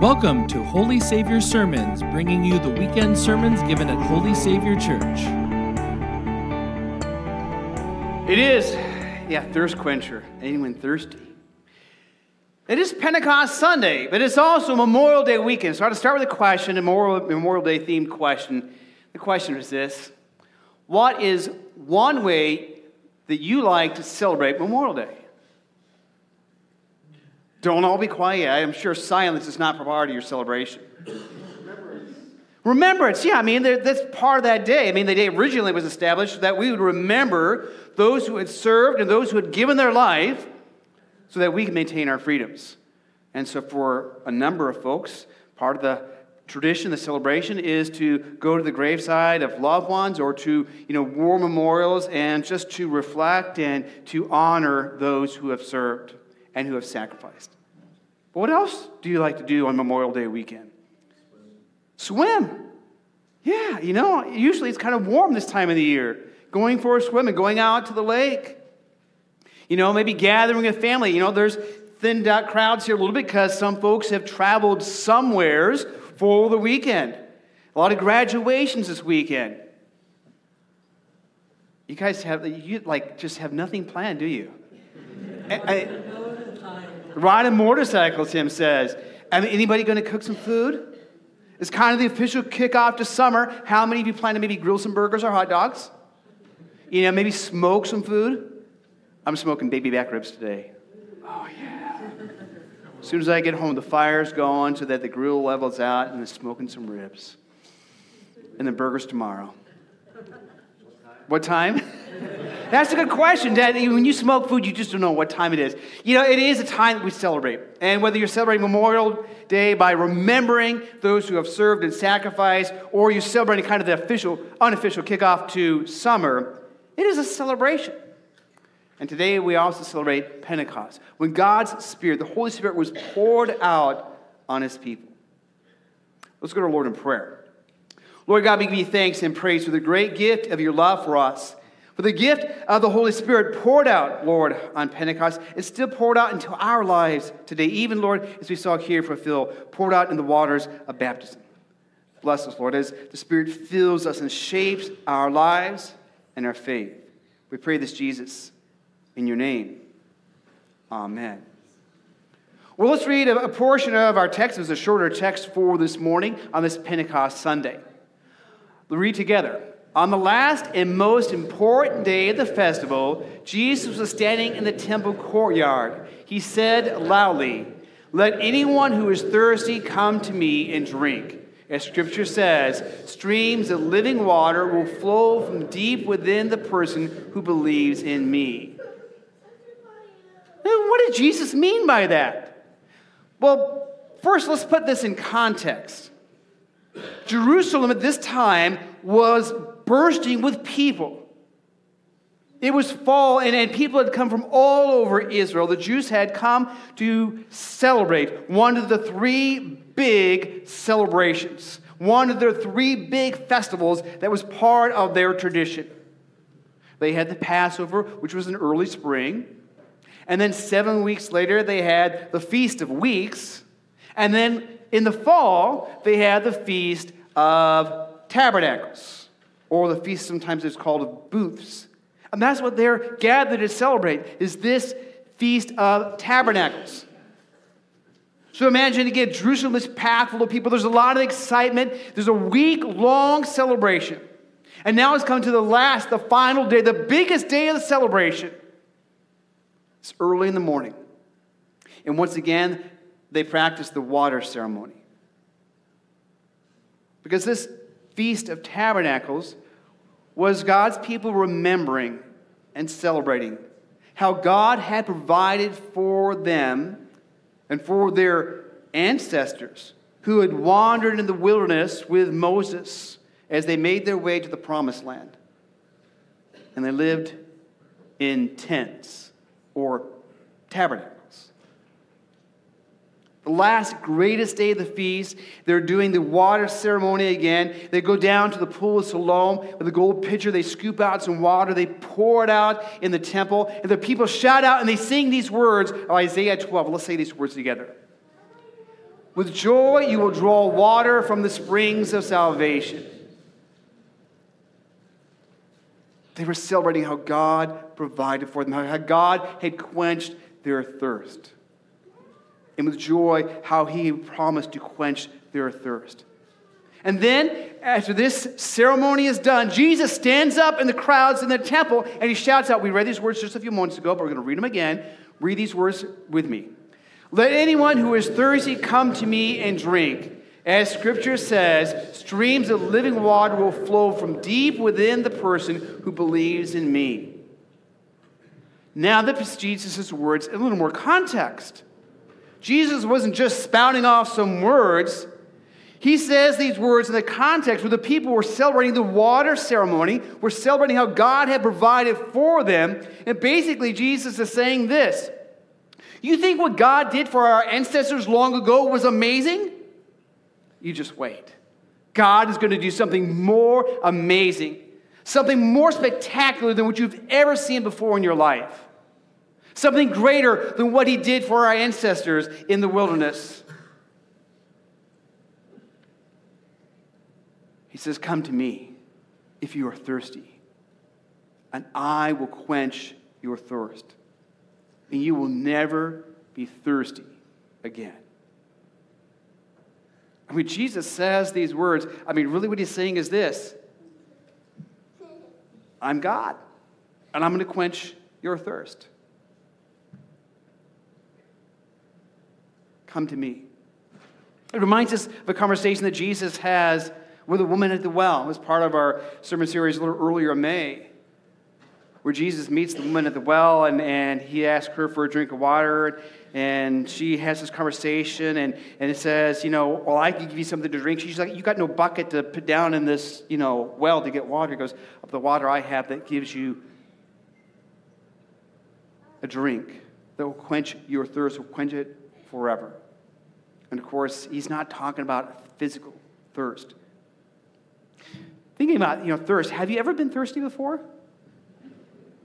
Welcome to Holy Savior Sermons, bringing you the weekend sermons given at Holy Savior Church. It is, yeah, thirst quencher. Anyone thirsty? It is Pentecost Sunday, but it's also Memorial Day weekend. So I want to start with a question, a Memorial Day themed question. The question is this What is one way that you like to celebrate Memorial Day? Don't all be quiet. I'm sure silence is not part of your celebration. Remembrance. Yeah, I mean, that's part of that day. I mean, the day originally was established that we would remember those who had served and those who had given their life so that we can maintain our freedoms. And so, for a number of folks, part of the tradition, the celebration, is to go to the graveside of loved ones or to, you know, war memorials and just to reflect and to honor those who have served and who have sacrificed. But what else do you like to do on Memorial Day weekend? Swim. swim. Yeah, you know, usually it's kind of warm this time of the year. Going for a swim and going out to the lake. You know, maybe gathering a family. You know, there's thinned out crowds here a little bit because some folks have traveled somewheres for the weekend. A lot of graduations this weekend. You guys have, you like just have nothing planned, do you? I, I, Riding motorcycles, Tim says. I mean, anybody going to cook some food? It's kind of the official kickoff to summer. How many of you plan to maybe grill some burgers or hot dogs? You know, maybe smoke some food? I'm smoking baby back ribs today. Oh, yeah. As soon as I get home, the fire's going so that the grill levels out and I'm smoking some ribs. And then burgers tomorrow. What time? That's a good question, Dad. When you smoke food, you just don't know what time it is. You know, it is a time that we celebrate. And whether you're celebrating Memorial Day by remembering those who have served and sacrificed, or you're celebrating kind of the official, unofficial kickoff to summer, it is a celebration. And today we also celebrate Pentecost, when God's Spirit, the Holy Spirit, was poured out on his people. Let's go to our Lord in prayer. Lord God, we give you thanks and praise for the great gift of your love for us for the gift of the Holy Spirit poured out, Lord, on Pentecost is still poured out into our lives today, even, Lord, as we saw here fulfilled, poured out in the waters of baptism. Bless us, Lord, as the Spirit fills us and shapes our lives and our faith. We pray this, Jesus, in your name. Amen. Well, let's read a, portion of our text. It was a shorter text for this morning on this Pentecost Sunday. We'll read together. On the last and most important day of the festival, Jesus was standing in the temple courtyard. He said loudly, Let anyone who is thirsty come to me and drink. As scripture says, streams of living water will flow from deep within the person who believes in me. What did Jesus mean by that? Well, first, let's put this in context. Jerusalem at this time was bursting with people. It was fall, and, and people had come from all over Israel. The Jews had come to celebrate one of the three big celebrations, one of their three big festivals that was part of their tradition. They had the Passover, which was in early spring. And then seven weeks later, they had the Feast of Weeks. And then in the fall, they had the Feast of Tabernacles or the feast sometimes is called booths. And that's what they're gathered to celebrate, is this feast of tabernacles. So imagine again, Jerusalem is packed full of people. There's a lot of excitement. There's a week long celebration. And now it's come to the last, the final day, the biggest day of the celebration. It's early in the morning. And once again, they practice the water ceremony. Because this Feast of Tabernacles was God's people remembering and celebrating how God had provided for them and for their ancestors who had wandered in the wilderness with Moses as they made their way to the promised land. And they lived in tents or tabernacles the last greatest day of the feast. They're doing the water ceremony again. They go down to the pool of Siloam with a gold pitcher. They scoop out some water. They pour it out in the temple. And the people shout out and they sing these words of Isaiah 12. Let's say these words together. With joy, you will draw water from the springs of salvation. They were celebrating how God provided for them, how God had quenched their thirst. And with joy, how He promised to quench their thirst. And then, after this ceremony is done, Jesus stands up in the crowds in the temple and he shouts out. We read these words just a few moments ago, but we're going to read them again. Read these words with me. Let anyone who is thirsty come to me and drink. As scripture says, streams of living water will flow from deep within the person who believes in me. Now that Jesus' words in a little more context. Jesus wasn't just spouting off some words. He says these words in the context where the people were celebrating the water ceremony, were celebrating how God had provided for them. And basically, Jesus is saying this You think what God did for our ancestors long ago was amazing? You just wait. God is going to do something more amazing, something more spectacular than what you've ever seen before in your life, something greater than what He did for our ancestors in the wilderness. He says, Come to me if you are thirsty, and I will quench your thirst, and you will never be thirsty again. I mean, Jesus says these words. I mean, really, what he's saying is this I'm God, and I'm going to quench your thirst. Come to me. It reminds us of a conversation that Jesus has with a woman at the well. It was part of our sermon series a little earlier in May, where Jesus meets the woman at the well and, and he asks her for a drink of water. And she has this conversation, and, and it says, you know, well, I can give you something to drink. She's like, you got no bucket to put down in this, you know, well to get water. He goes, of the water I have that gives you a drink that will quench your thirst, will quench it forever. And of course, he's not talking about physical thirst. Thinking about, you know, thirst, have you ever been thirsty before?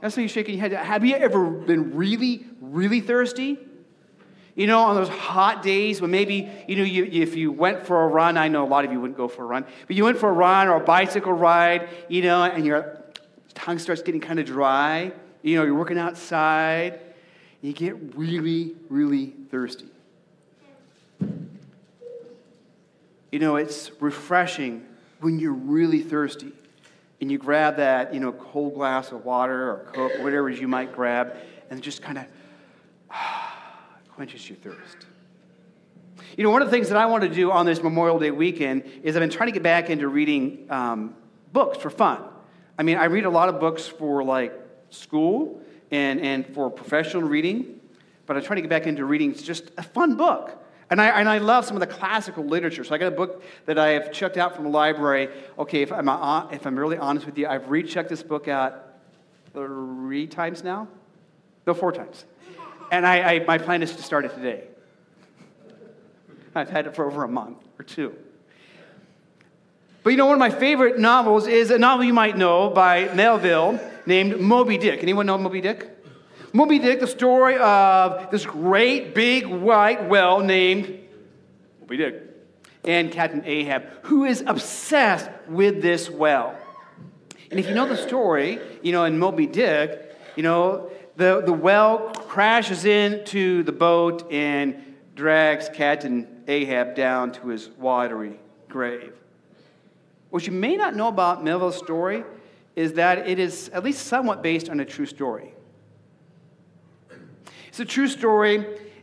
That's why you're shaking your head. Have you ever been really, really thirsty? You know, on those hot days when maybe, you know, you, if you went for a run, I know a lot of you wouldn't go for a run, but you went for a run or a bicycle ride, you know, and your tongue starts getting kind of dry. You know, you're working outside, you get really, really thirsty. You know, it's refreshing when you're really thirsty and you grab that, you know, cold glass of water or Coke, whatever you might grab, and just kind of quenches your thirst. You know, one of the things that I want to do on this Memorial Day weekend is I've been trying to get back into reading um, books for fun. I mean, I read a lot of books for like school and, and for professional reading, but I try to get back into reading just a fun book. And I, and I love some of the classical literature. So I got a book that I have checked out from the library. Okay, if I'm, uh, if I'm really honest with you, I've rechecked this book out three times now. No, four times. And I, I, my plan is to start it today. I've had it for over a month or two. But you know, one of my favorite novels is a novel you might know by Melville named Moby Dick. Anyone know Moby Dick? Moby Dick, the story of this great big white whale named Moby Dick and Captain Ahab, who is obsessed with this whale. And if you know the story, you know, in Moby Dick, you know, the, the whale crashes into the boat and drags Captain Ahab down to his watery grave. What you may not know about Melville's story is that it is at least somewhat based on a true story. It's a true story.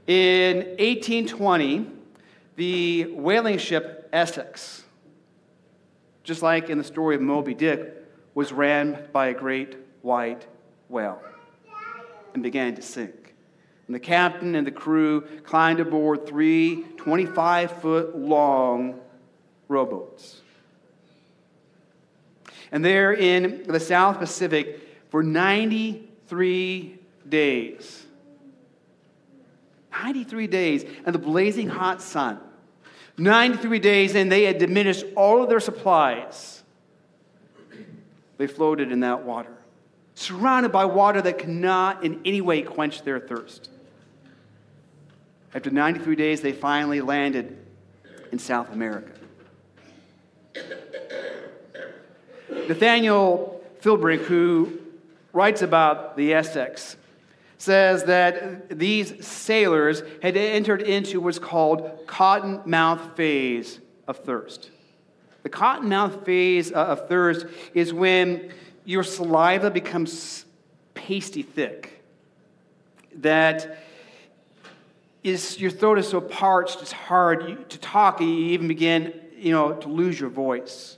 In 1820, the whaling ship Essex, just like in the story of Moby Dick, was ran by a great white whale and began to sink. And the captain and the crew climbed aboard three 25 foot long rowboats. And they're in the South Pacific for 93 days 93 days and the blazing hot sun. 93 days, and they had diminished all of their supplies. They floated in that water, surrounded by water that cannot in any way quench their thirst. After 93 days, they finally landed in South America. Nathaniel Philbrick, who writes about the Essex, says that these sailors had entered into what's called cotton mouth phase of thirst. The cotton mouth phase uh, of thirst is when your saliva becomes pasty thick, that is, your throat is so parched, it's hard to talk, you even begin you know, to lose your voice.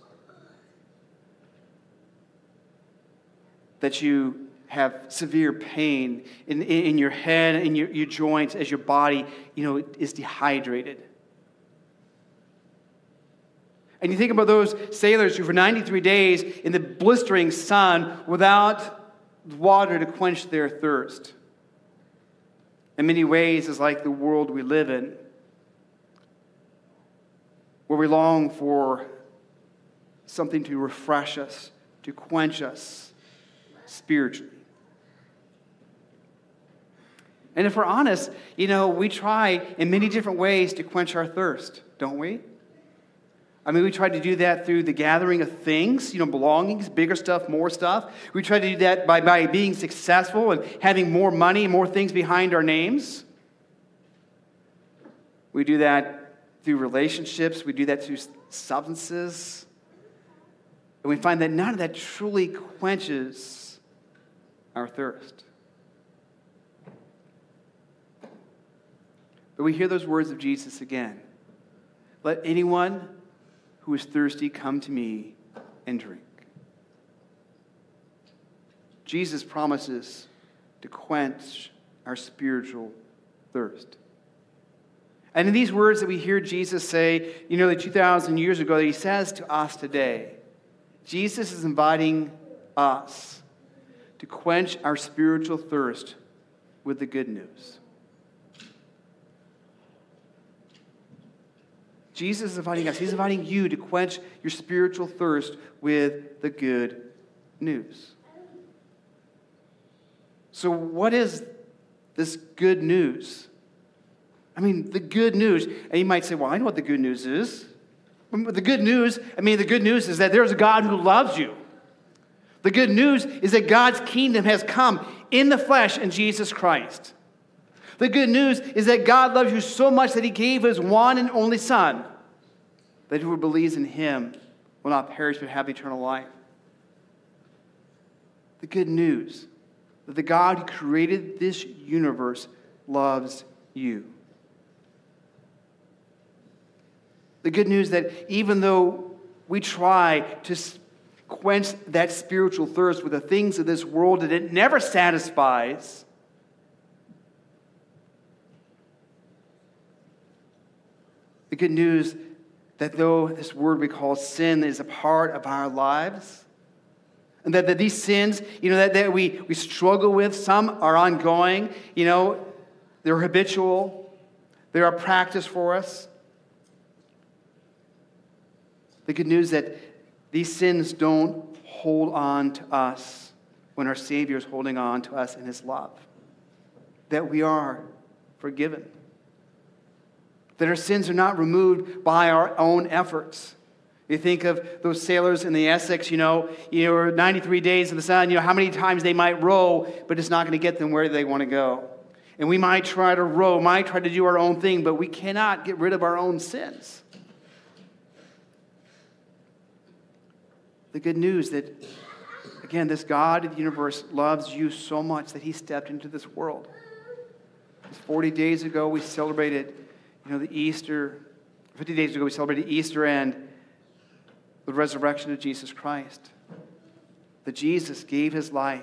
That you have severe pain in, in your head and your, your joints as your body, you know, is dehydrated. And you think about those sailors who, for 93 days in the blistering sun, without water to quench their thirst. In many ways, is like the world we live in, where we long for something to refresh us, to quench us spiritually. And if we're honest, you know, we try in many different ways to quench our thirst, don't we? I mean, we try to do that through the gathering of things, you know, belongings, bigger stuff, more stuff. We try to do that by, by being successful and having more money, more things behind our names. We do that through relationships, we do that through substances. And we find that none of that truly quenches our thirst. But we hear those words of Jesus again. Let anyone who is thirsty come to me and drink. Jesus promises to quench our spiritual thirst. And in these words that we hear Jesus say, you know, the 2,000 years ago, that he says to us today, Jesus is inviting us to quench our spiritual thirst with the good news. Jesus is inviting us, he's inviting you to quench your spiritual thirst with the good news. So, what is this good news? I mean, the good news, and you might say, well, I know what the good news is. The good news, I mean, the good news is that there's a God who loves you. The good news is that God's kingdom has come in the flesh in Jesus Christ. The good news is that God loves you so much that he gave his one and only Son, that whoever believes in him will not perish but have eternal life. The good news that the God who created this universe loves you. The good news that even though we try to quench that spiritual thirst with the things of this world, that it never satisfies, The good news that though this word we call sin is a part of our lives, and that, that these sins, you know, that, that we, we struggle with, some are ongoing, you know, they're habitual, they're a practice for us. The good news that these sins don't hold on to us when our Savior is holding on to us in His love, that we are forgiven that our sins are not removed by our own efforts. You think of those sailors in the Essex, you know, you know, 93 days in the sun, you know, how many times they might row, but it's not going to get them where they want to go. And we might try to row, might try to do our own thing, but we cannot get rid of our own sins. The good news that, again, this God of the universe loves you so much that he stepped into this world. 40 days ago, we celebrated you know, the Easter, 50 days ago, we celebrated Easter and the resurrection of Jesus Christ. That Jesus gave his life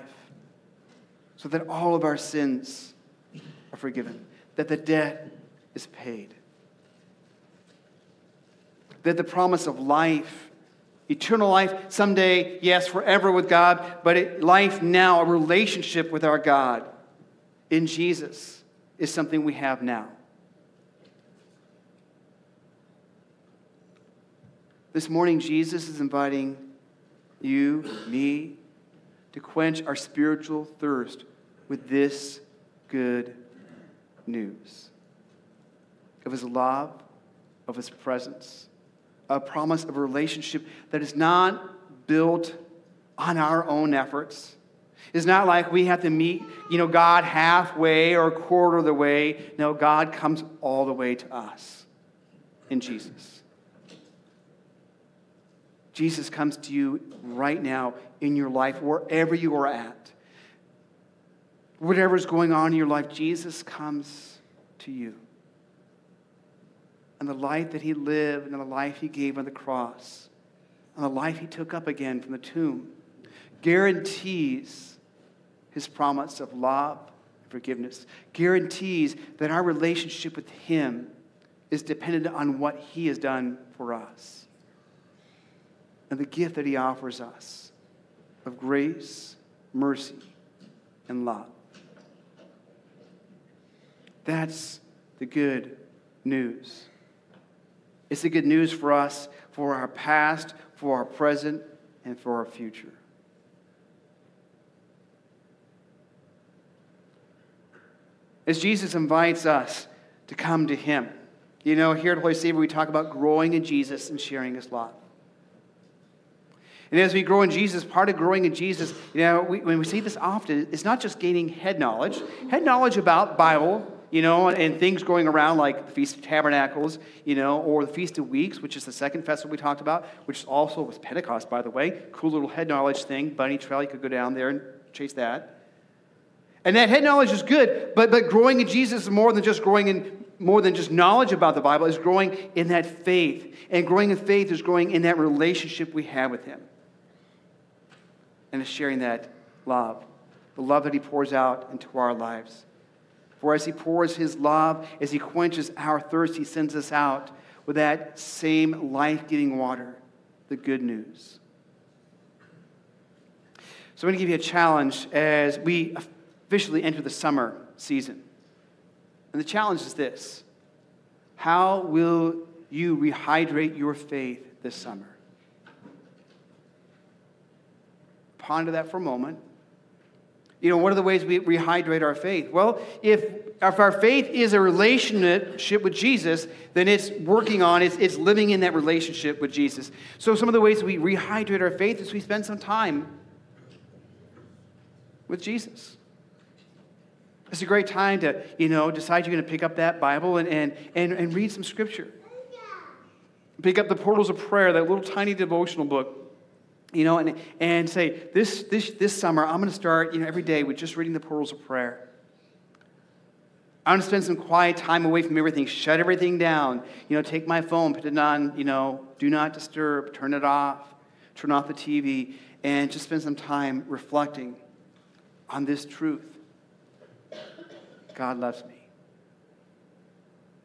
so that all of our sins are forgiven, that the debt is paid, that the promise of life, eternal life, someday, yes, forever with God, but it, life now, a relationship with our God in Jesus, is something we have now. This morning, Jesus is inviting you, me, to quench our spiritual thirst with this good news of his love, of his presence, a promise of a relationship that is not built on our own efforts. It's not like we have to meet, you know, God halfway or a quarter of the way. No, God comes all the way to us in Jesus. Jesus comes to you right now in your life, wherever you are at. Whatever is going on in your life, Jesus comes to you. And the life that he lived and the life he gave on the cross and the life he took up again from the tomb guarantees his promise of love and forgiveness, guarantees that our relationship with him is dependent on what he has done for us and the gift that he offers us of grace, mercy, and love. That's the good news. It's the good news for us, for our past, for our present, and for our future. As Jesus invites us to come to Him, you know, here at Holy Savior, we talk about growing in Jesus and sharing His love. And as we grow in Jesus, part of growing in Jesus, you know, we, when we see this often, it's not just gaining head knowledge, head knowledge about Bible, you know, and things going around like the Feast of Tabernacles, you know, or the Feast of Weeks, which is the second festival we talked about, which also was Pentecost, by the way. Cool little head knowledge thing. Bunny Trail, you could go down there and chase that. And that head knowledge is good, but, but growing in Jesus is more than just growing in more than just knowledge about the Bible, is growing in that faith. And growing in faith is growing in that relationship we have with Him and is sharing that love, the love that He pours out into our lives. For as He pours His love, as He quenches our thirst, He sends us out with that same life giving water, the good news. So I'm going to give you a challenge as we officially enter the summer season. And the challenge is this How will you rehydrate your faith this summer? Ponder that for a moment. You know, what are the ways we rehydrate our faith? Well, if, if our faith is a relationship with Jesus, then it's working on, it's, it's living in that relationship with Jesus. So, some of the ways we rehydrate our faith is we spend some time with Jesus. It's a great time to, you know, decide you're going to pick up that Bible and, and, and, and read some scripture. Pick up the Portals of Prayer, that little tiny devotional book you know, and, and say, this, this, this summer, I'm going to start, you know, every day with just reading the portals of prayer. I'm going to spend some quiet time away from everything, shut everything down, you know, take my phone, put it on, you know, do not disturb, turn it off, turn off the TV, and just spend some time reflecting on this truth. God loves me.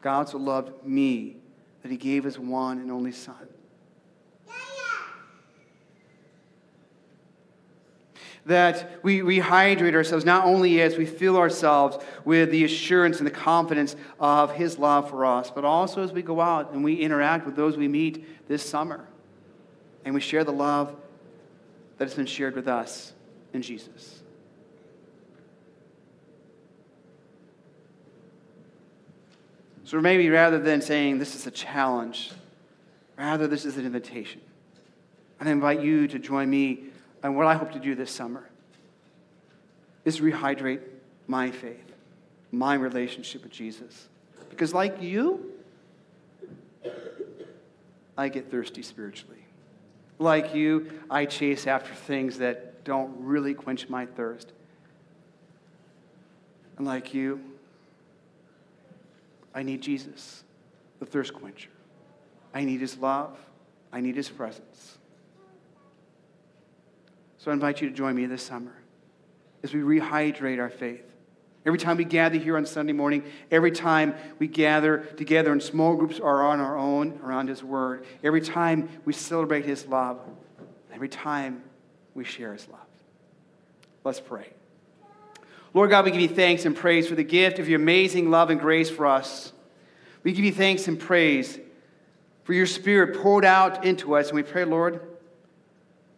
God so loved me that he gave his one and only Son that we rehydrate ourselves not only as we fill ourselves with the assurance and the confidence of His love for us, but also as we go out and we interact with those we meet this summer and we share the love that has been shared with us in Jesus. So maybe rather than saying this is a challenge, rather this is an invitation. And I invite you to join me and what I hope to do this summer is rehydrate my faith, my relationship with Jesus. Because, like you, I get thirsty spiritually. Like you, I chase after things that don't really quench my thirst. And like you, I need Jesus, the thirst quencher. I need his love. I need his presence. So I invite you to join me this summer as we rehydrate our faith. Every time we gather here on Sunday morning, every time we gather together in small groups or on our own around His Word, every time we celebrate His love, every time we share His love. Let's pray. Lord God, we give you thanks and praise for the gift of your amazing love and grace for us. We give you thanks and praise for your Spirit poured out into us. And we pray, Lord,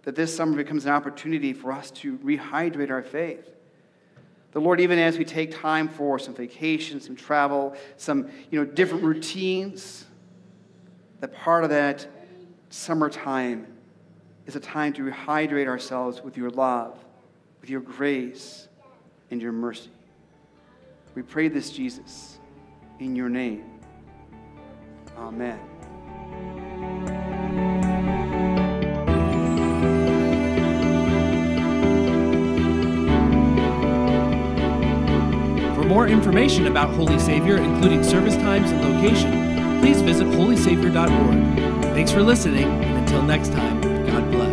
that this summer becomes an opportunity for us to rehydrate our faith. The Lord, even as we take time for some vacation, some travel, some you know, different routines, that part of that summertime is a time to rehydrate ourselves with your love, with your grace, and your mercy. We pray this, Jesus, in your name. Amen. More information about Holy Savior, including service times and location, please visit holysavior.org. Thanks for listening, and until next time, God bless.